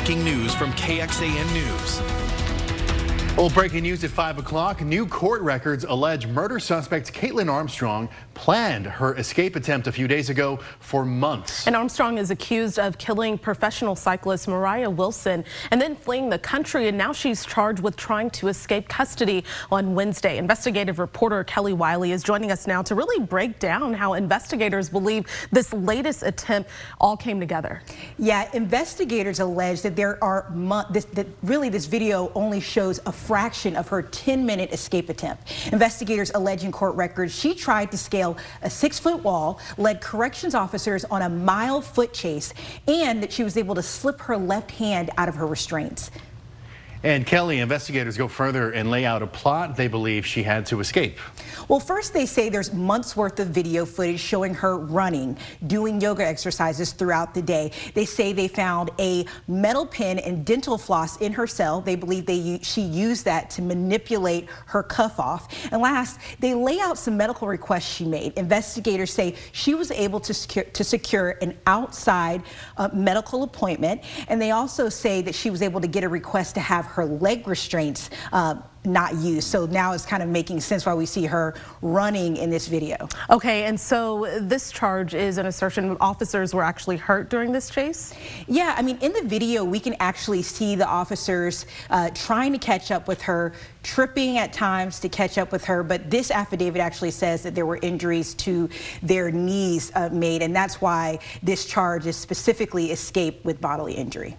breaking news from KXAN News. Well, breaking news at 5 o'clock. New court records allege murder suspect Kaitlin Armstrong planned her escape attempt a few days ago for months. And Armstrong is accused of killing professional cyclist Moriah Wilson and then fleeing the country. And now she's charged with trying to escape custody on Wednesday. Investigative reporter Kelly Wiley is joining us now to really break down how investigators believe this latest attempt all came together. Yeah, investigators allege that there are this, that really this video only shows a fraction of her 10 minute escape attempt. Investigators allege in court records she tried to scale a six foot wall, led corrections officers on a mile foot chase, and that she was able to slip her left hand out of her restraints. And Kelly, investigators go further and lay out a plot they believe she had to escape. Well, first they say there's months worth of video footage showing her running, doing yoga exercises throughout the day. They say they found a metal pin and dental floss in her cell. They believe they she used that to manipulate her cuff off. And last, they lay out some medical requests she made. Investigators say she was able to secure, to secure an outside uh, medical appointment. And they also say that she was able to get a request to have her leg restraints uh, not used. So now it's kind of making sense why we see her running in this video. Okay, and so this charge is an assertion officers were actually hurt during this chase? Yeah, I mean, in the video, we can actually see the officers uh, trying to catch up with her, tripping at times to catch up with her. But this affidavit actually says that there were injuries to their knees uh, made, and that's why this charge is specifically escape with bodily injury.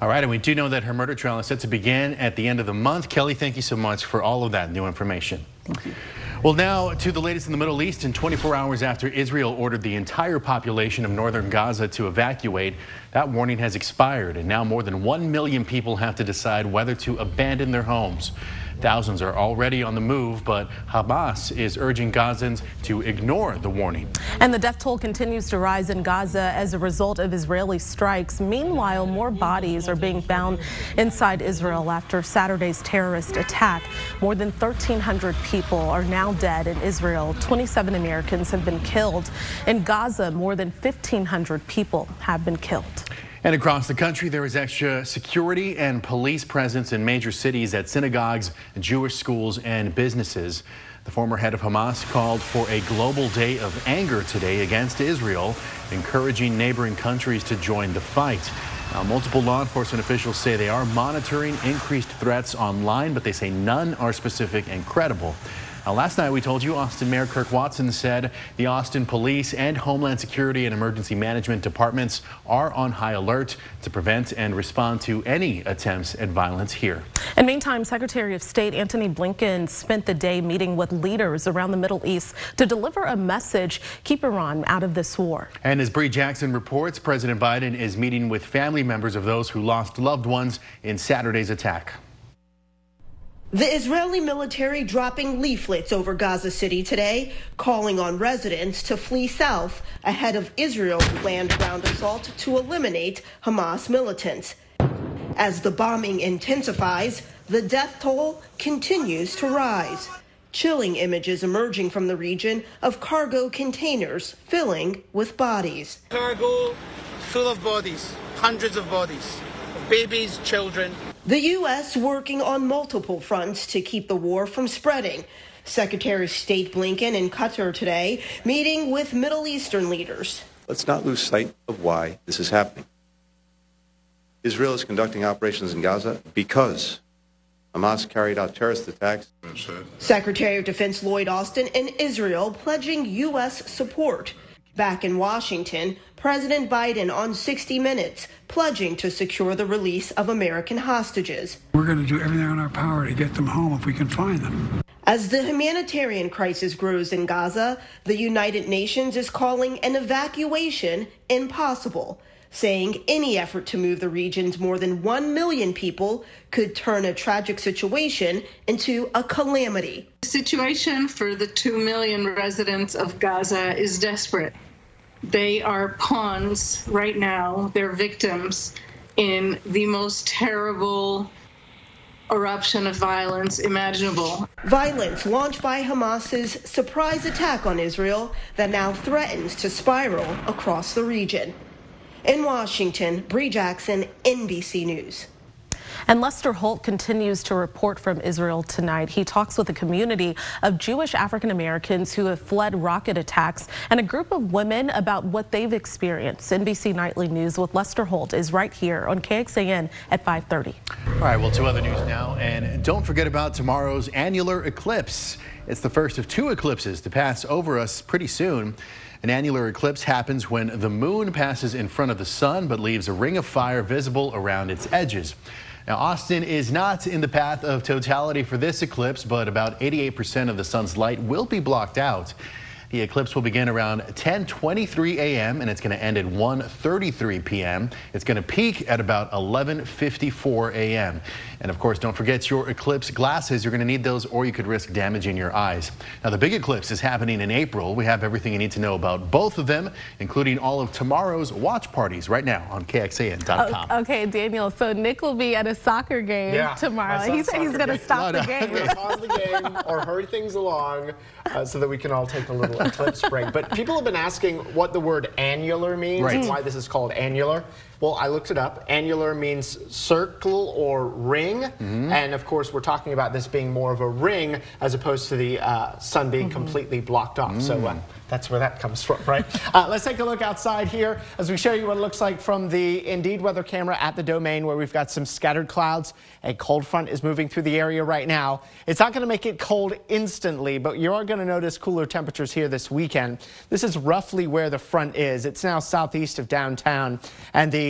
All right, and we do know that her murder trial is set to begin at the end of the month. Kelly, thank you so much for all of that new information. Thank you. Well, now to the latest in the Middle East. In 24 hours after Israel ordered the entire population of northern Gaza to evacuate, that warning has expired, and now more than 1 million people have to decide whether to abandon their homes. Thousands are already on the move, but Hamas is urging Gazans to ignore the warning. And the death toll continues to rise in Gaza as a result of Israeli strikes. Meanwhile, more bodies are being found inside Israel after Saturday's terrorist attack. More than 1,300 people are now dead in Israel. 27 Americans have been killed. In Gaza, more than 1,500 people have been killed. And across the country, there is extra security and police presence in major cities at synagogues, Jewish schools, and businesses. The former head of Hamas called for a global day of anger today against Israel, encouraging neighboring countries to join the fight. Now, multiple law enforcement officials say they are monitoring increased threats online, but they say none are specific and credible. Now, last night we told you Austin Mayor Kirk Watson said the Austin Police and Homeland Security and Emergency Management departments are on high alert to prevent and respond to any attempts at violence here. And meantime, Secretary of State Antony Blinken spent the day meeting with leaders around the Middle East to deliver a message, keep Iran out of this war. And as Bree Jackson reports, President Biden is meeting with family members of those who lost loved ones in Saturday's attack. The Israeli military dropping leaflets over Gaza City today, calling on residents to flee south ahead of Israel's land ground assault to eliminate Hamas militants. As the bombing intensifies, the death toll continues to rise. Chilling images emerging from the region of cargo containers filling with bodies. Cargo full of bodies, hundreds of bodies, babies, children. The U.S. working on multiple fronts to keep the war from spreading. Secretary of State Blinken in Qatar today, meeting with Middle Eastern leaders. Let's not lose sight of why this is happening. Israel is conducting operations in Gaza because Hamas carried out terrorist attacks. Secretary of Defense Lloyd Austin in Israel pledging U.S. support. Back in Washington, President Biden on 60 Minutes pledging to secure the release of American hostages. We're going to do everything in our power to get them home if we can find them. As the humanitarian crisis grows in Gaza, the United Nations is calling an evacuation impossible, saying any effort to move the region's more than 1 million people could turn a tragic situation into a calamity. The situation for the 2 million residents of Gaza is desperate. They are pawns right now, they're victims in the most terrible eruption of violence imaginable. Violence launched by Hamas's surprise attack on Israel that now threatens to spiral across the region. In Washington, Bree Jackson, NBC News. And Lester Holt continues to report from Israel tonight. He talks with a community of Jewish African Americans who have fled rocket attacks and a group of women about what they've experienced. NBC Nightly News with Lester Holt is right here on KXAN at 5:30. All right, well, two other news now, and don't forget about tomorrow's annular eclipse. It's the first of two eclipses to pass over us pretty soon. An annular eclipse happens when the moon passes in front of the sun but leaves a ring of fire visible around its edges. Now, Austin is not in the path of totality for this eclipse, but about 88% of the sun's light will be blocked out. The eclipse will begin around 10:23 a.m. and it's going to end at 1:33 p.m. It's going to peak at about 11:54 a.m. And of course, don't forget your eclipse glasses. You're going to need those or you could risk damaging your eyes. Now, the big eclipse is happening in April. We have everything you need to know about both of them, including all of tomorrow's watch parties right now on KXAN.com. Oh, okay, Daniel. So Nick will be at a soccer game yeah, tomorrow. He said he's going to stop no, no. the game. Pause the game or hurry things along uh, so that we can all take a little eclipse break. But people have been asking what the word annular means right. and why this is called annular. Well, I looked it up. Annular means circle or ring. Mm -hmm. And of course, we're talking about this being more of a ring as opposed to the uh, sun being mm -hmm. completely blocked off. Mm. So uh, that's where that comes from, right? uh, let's take a look outside here as we show you what it looks like from the Indeed weather camera at the domain where we've got some scattered clouds. A cold front is moving through the area right now. It's not going to make it cold instantly, but you are going to notice cooler temperatures here this weekend. This is roughly where the front is. It's now southeast of downtown and the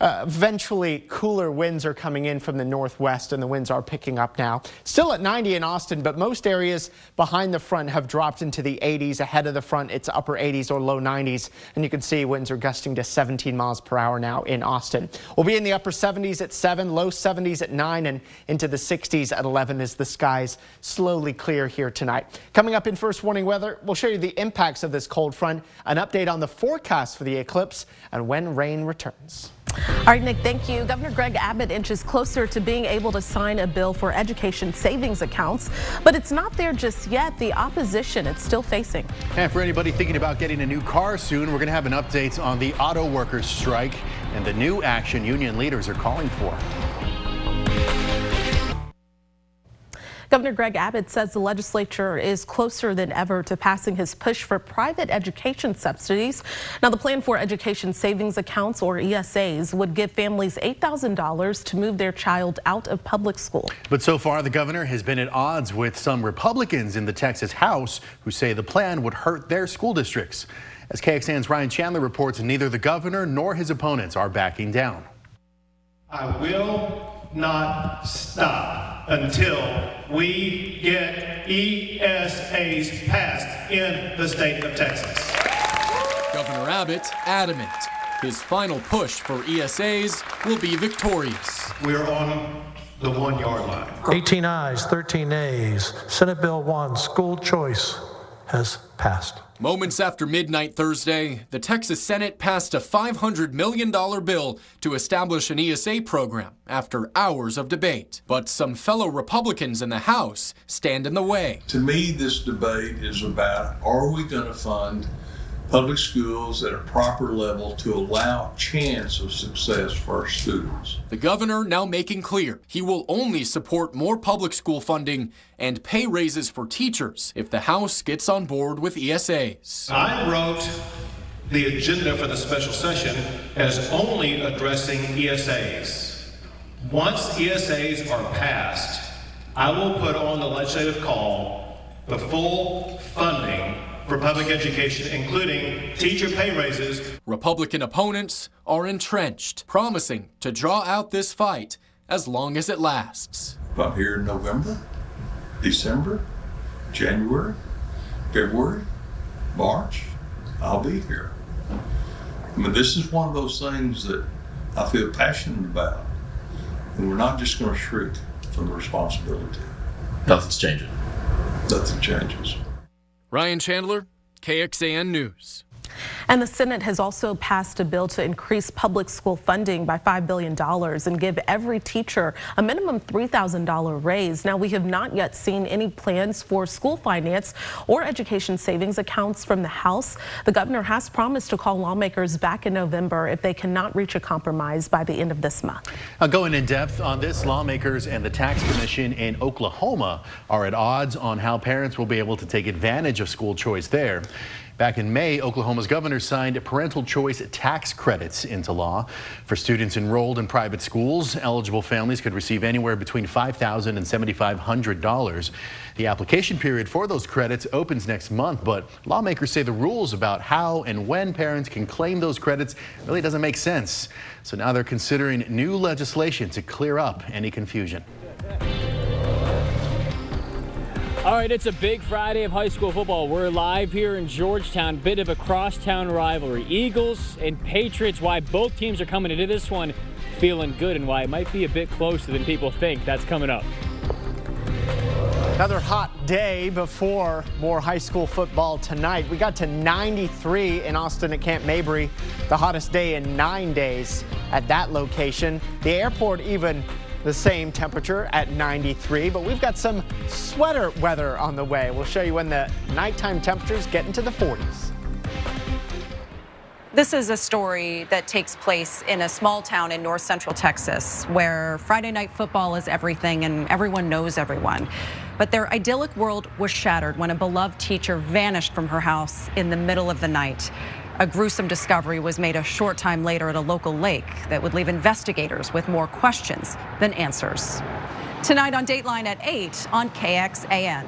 uh, eventually, cooler winds are coming in from the northwest, and the winds are picking up now. Still at 90 in Austin, but most areas behind the front have dropped into the 80s. Ahead of the front, it's upper 80s or low 90s, and you can see winds are gusting to 17 miles per hour now in Austin. We'll be in the upper 70s at 7, low 70s at 9, and into the 60s at 11 as the skies slowly clear here tonight. Coming up in first warning weather, we'll show you the impacts of this cold front, an update on the forecast for the eclipse, and when rain returns. All right, Nick, thank you. Governor Greg Abbott inches closer to being able to sign a bill for education savings accounts, but it's not there just yet. The opposition it's still facing. And for anybody thinking about getting a new car soon, we're going to have an update on the auto workers strike and the new action union leaders are calling for. Governor Greg Abbott says the legislature is closer than ever to passing his push for private education subsidies. Now, the plan for education savings accounts, or ESAs, would give families $8,000 to move their child out of public school. But so far, the governor has been at odds with some Republicans in the Texas House who say the plan would hurt their school districts. As KXAN's Ryan Chandler reports, neither the governor nor his opponents are backing down. I will not stop until we get ESAs passed in the state of Texas. Governor Abbott adamant his final push for ESAs will be victorious. We're on the one yard line. 18 ayes, 13 nays. Senate Bill 1, school choice has passed. Moments after midnight Thursday, the Texas Senate passed a $500 million bill to establish an ESA program after hours of debate. But some fellow Republicans in the House stand in the way. To me, this debate is about are we going to fund public schools at a proper level to allow chance of success for our students. The governor now making clear he will only support more public school funding and pay raises for teachers if the House gets on board with ESAs. I wrote the agenda for the special session as only addressing ESAs. Once ESAs are passed, I will put on the legislative call the full funding for public education, including teacher pay raises. Republican opponents are entrenched, promising to draw out this fight as long as it lasts. If I'm here in November, December, January, February, March, I'll be here. I mean, this is one of those things that I feel passionate about. And we're not just going to shrink from the responsibility. Nothing's changing. Nothing changes. Ryan Chandler, KXAN News. And the Senate has also passed a bill to increase public school funding by $5 billion and give every teacher a minimum $3,000 raise. Now, we have not yet seen any plans for school finance or education savings accounts from the House. The governor has promised to call lawmakers back in November if they cannot reach a compromise by the end of this month. Now, going in depth on this, lawmakers and the tax commission in Oklahoma are at odds on how parents will be able to take advantage of school choice there. Back in May, Oklahoma's governor signed parental choice tax credits into law. For students enrolled in private schools, eligible families could receive anywhere between $5,000 and $7,500. The application period for those credits opens next month, but lawmakers say the rules about how and when parents can claim those credits really doesn't make sense. So now they're considering new legislation to clear up any confusion. All right, it's a big Friday of high school football. We're live here in Georgetown, bit of a crosstown rivalry. Eagles and Patriots, why both teams are coming into this one feeling good and why it might be a bit closer than people think. That's coming up. Another hot day before more high school football tonight. We got to 93 in Austin at Camp Mabry, the hottest day in nine days at that location. The airport even the same temperature at 93, but we've got some sweater weather on the way. We'll show you when the nighttime temperatures get into the 40s. This is a story that takes place in a small town in north central Texas where Friday night football is everything and everyone knows everyone. But their idyllic world was shattered when a beloved teacher vanished from her house in the middle of the night. A gruesome discovery was made a short time later at a local lake that would leave investigators with more questions than answers. Tonight on Dateline at 8 on KXAN.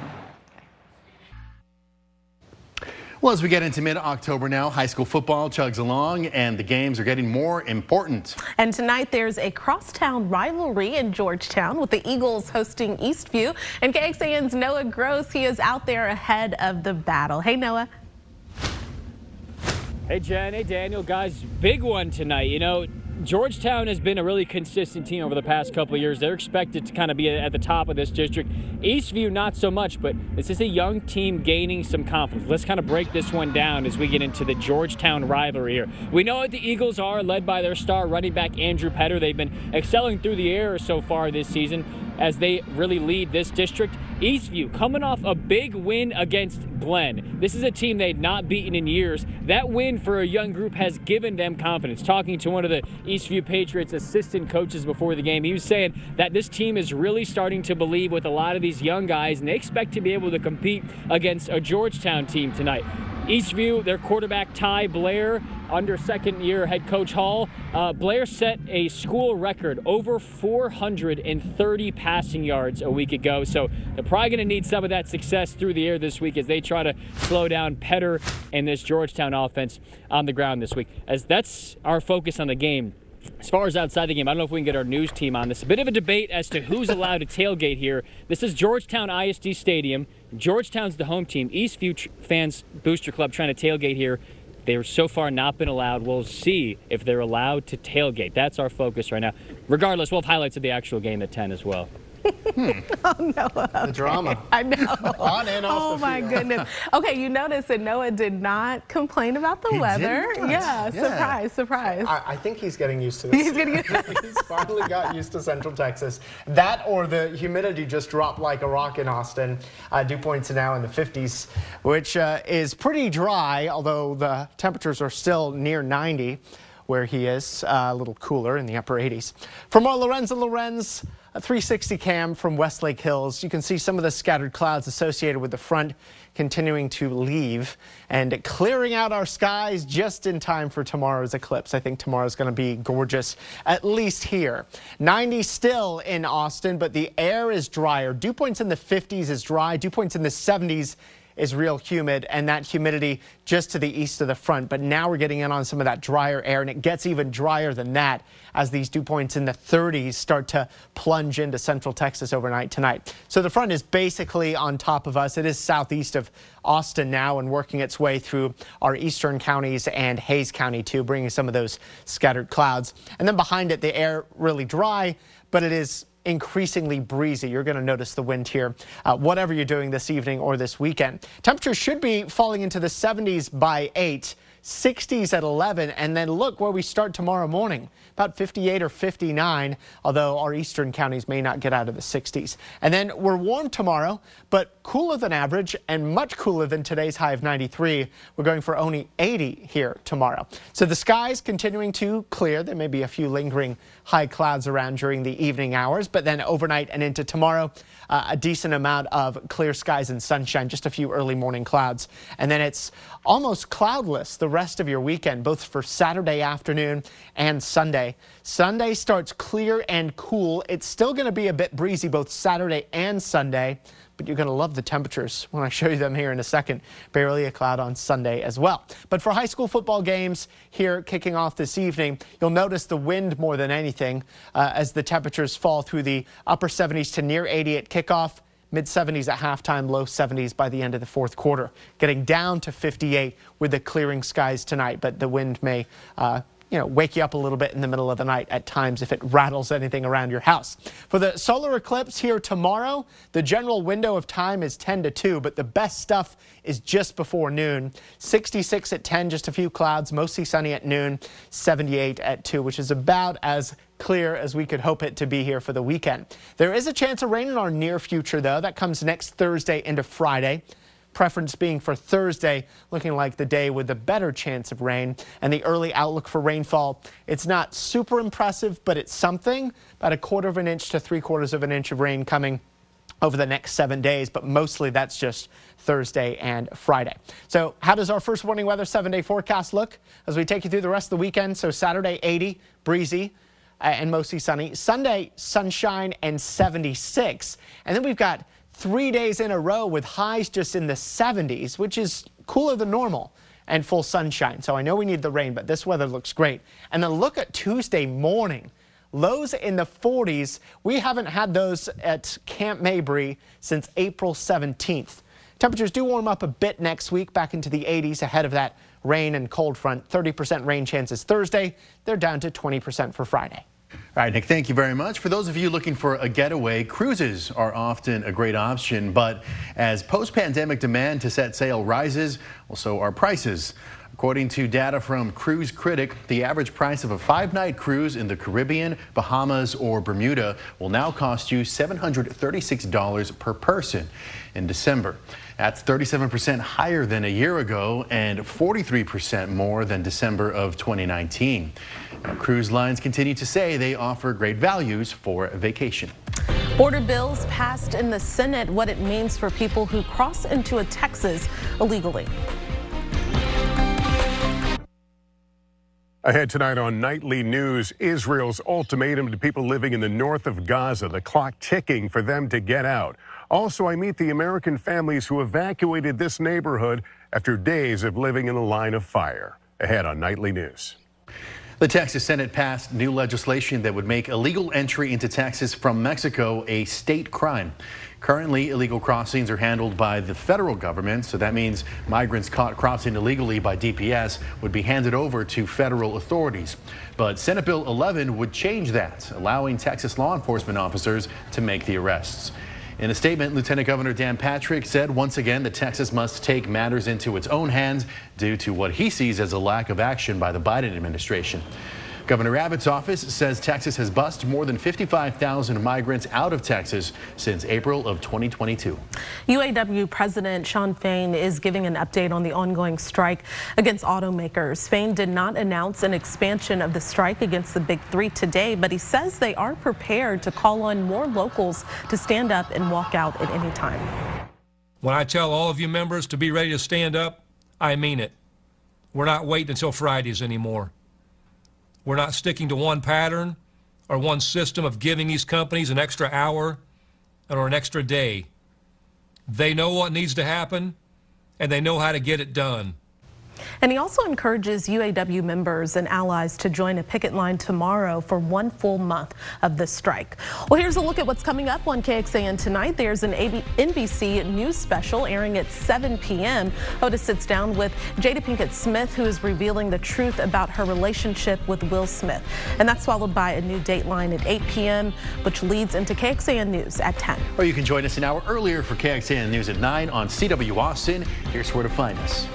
Well, as we get into mid-October now, high school football chugs along and the games are getting more important. And tonight there's a crosstown rivalry in Georgetown with the Eagles hosting Eastview. And KXAN's Noah Gross, he is out there ahead of the battle. Hey, Noah. Hey, Jen. Hey, Daniel. Guys, big one tonight. You know, Georgetown has been a really consistent team over the past couple years. They're expected to kind of be at the top of this district. Eastview, not so much, but this is a young team gaining some confidence. Let's kind of break this one down as we get into the Georgetown rivalry here. We know what the Eagles are, led by their star running back Andrew Petter. They've been excelling through the air so far this season as they really lead this district. Eastview coming off a big win against Glenn. This is a team they'd not beaten in years. That win for a young group has given them confidence. Talking to one of the Eastview Patriots assistant coaches before the game, he was saying that this team is really starting to believe with a lot of these young guys, and they expect to be able to compete against a Georgetown team tonight. Eastview, their quarterback Ty Blair, under second year head coach Hall. Uh, Blair set a school record over 430 passing yards a week ago. So they're probably going to need some of that success through the air this week as they try to slow down Petter and this Georgetown offense on the ground this week. As that's our focus on the game. As far as outside the game, I don't know if we can get our news team on this. A bit of a debate as to who's allowed to tailgate here. This is Georgetown ISD Stadium. Georgetown's the home team. Eastview fans Booster Club trying to tailgate here. They're so far not been allowed. We'll see if they're allowed to tailgate. That's our focus right now. Regardless, we'll have highlights of the actual game at 10 as well. Hmm. oh no! Okay. The drama. I know. On and off Oh my field. goodness. Okay, you notice that Noah did not complain about the He weather. Yeah, Yeah. surprise, surprise. I, I think he's getting used to this. He's getting used he's finally got used to Central Texas. That or the humidity just dropped like a rock in Austin. Uh, dew points are now in the 50s, which uh, is pretty dry, although the temperatures are still near 90 where he is, uh, a little cooler in the upper 80s. For more Lorenzo Lorenz, a 360 cam from Westlake Hills. You can see some of the scattered clouds associated with the front continuing to leave and clearing out our skies just in time for tomorrow's eclipse. I think tomorrow's going to be gorgeous, at least here. 90 still in Austin, but the air is drier. Dew points in the 50s is dry. Dew points in the 70s is real humid and that humidity just to the east of the front. But now we're getting in on some of that drier air and it gets even drier than that as these dew points in the 30s start to plunge into central Texas overnight tonight. So the front is basically on top of us. It is southeast of Austin now and working its way through our eastern counties and Hays County too, bringing some of those scattered clouds. And then behind it, the air really dry, but it is increasingly breezy. You're going to notice the wind here, uh, whatever you're doing this evening or this weekend. Temperatures should be falling into the 70s by 8. 60s at 11, and then look where we start tomorrow morning, about 58 or 59, although our eastern counties may not get out of the 60s. And then we're warm tomorrow, but cooler than average and much cooler than today's high of 93. We're going for only 80 here tomorrow. So the skies continuing to clear. There may be a few lingering high clouds around during the evening hours, but then overnight and into tomorrow, uh, a decent amount of clear skies and sunshine, just a few early morning clouds. And then it's almost cloudless the rest of your weekend, both for Saturday afternoon and Sunday. Sunday starts clear and cool. It's still going to be a bit breezy both Saturday and Sunday but you're going to love the temperatures when I show you them here in a second. Barely a cloud on Sunday as well. But for high school football games here kicking off this evening, you'll notice the wind more than anything uh, as the temperatures fall through the upper 70s to near 80 at kickoff mid 70s at halftime, low 70s by the end of the fourth quarter. Getting down to 58 with the clearing skies tonight, but the wind may uh, you know, wake you up a little bit in the middle of the night at times if it rattles anything around your house. For the solar eclipse here tomorrow, the general window of time is 10 to 2, but the best stuff is just before noon. 66 at 10, just a few clouds, mostly sunny at noon, 78 at 2, which is about as clear as we could hope it to be here for the weekend. There is a chance of rain in our near future, though. That comes next Thursday into Friday preference being for Thursday, looking like the day with the better chance of rain. And the early outlook for rainfall, it's not super impressive, but it's something. About a quarter of an inch to three quarters of an inch of rain coming over the next seven days, but mostly that's just Thursday and Friday. So how does our first warning weather seven day forecast look as we take you through the rest of the weekend? So Saturday 80, breezy. Uh, and mostly sunny. Sunday, sunshine and 76. And then we've got three days in a row with highs just in the 70s, which is cooler than normal and full sunshine. So I know we need the rain, but this weather looks great. And then look at Tuesday morning. Lows in the 40s. We haven't had those at Camp Mabry since April 17th. Temperatures do warm up a bit next week back into the 80s ahead of that rain and cold front. 30% rain chances Thursday. They're down to 20% for Friday. All right, Nick, thank you very much. For those of you looking for a getaway, cruises are often a great option, but as post-pandemic demand to set sail rises, well, so are prices. According to data from Cruise Critic, the average price of a five-night cruise in the Caribbean, Bahamas, or Bermuda will now cost you $736 per person in December. That's 37% higher than a year ago and 43% more than December of 2019. Now, cruise lines continue to say they offer great values for vacation. Border bills passed in the Senate, what it means for people who cross into Texas illegally. Ahead tonight on Nightly News, Israel's ultimatum to people living in the north of Gaza, the clock ticking for them to get out. Also, I meet the American families who evacuated this neighborhood after days of living in the line of fire. Ahead on Nightly News. The Texas Senate passed new legislation that would make illegal entry into Texas from Mexico a state crime. Currently, illegal crossings are handled by the federal government, so that means migrants caught crossing illegally by DPS would be handed over to federal authorities. But Senate Bill 11 would change that, allowing Texas law enforcement officers to make the arrests. In a statement, Lieutenant Governor Dan Patrick said once again that Texas must take matters into its own hands due to what he sees as a lack of action by the Biden administration. Governor Abbott's office says Texas has bused more than 55,000 migrants out of Texas since April of 2022. UAW President Shawn Fain is giving an update on the ongoing strike against automakers. Fain did not announce an expansion of the strike against the big three today, but he says they are prepared to call on more locals to stand up and walk out at any time. When I tell all of you members to be ready to stand up, I mean it. We're not waiting until Fridays anymore. We're not sticking to one pattern or one system of giving these companies an extra hour or an extra day. They know what needs to happen and they know how to get it done. And he also encourages UAW members and allies to join a picket line tomorrow for one full month of the strike. Well, here's a look at what's coming up on KXAN tonight. There's an NBC news special airing at 7 p.m. Hoda sits down with Jada Pinkett Smith, who is revealing the truth about her relationship with Will Smith. And that's followed by a new Dateline at 8 p.m., which leads into KXAN News at 10. Or you can join us an hour earlier for KXAN News at 9 on CW Austin. Here's where to find us.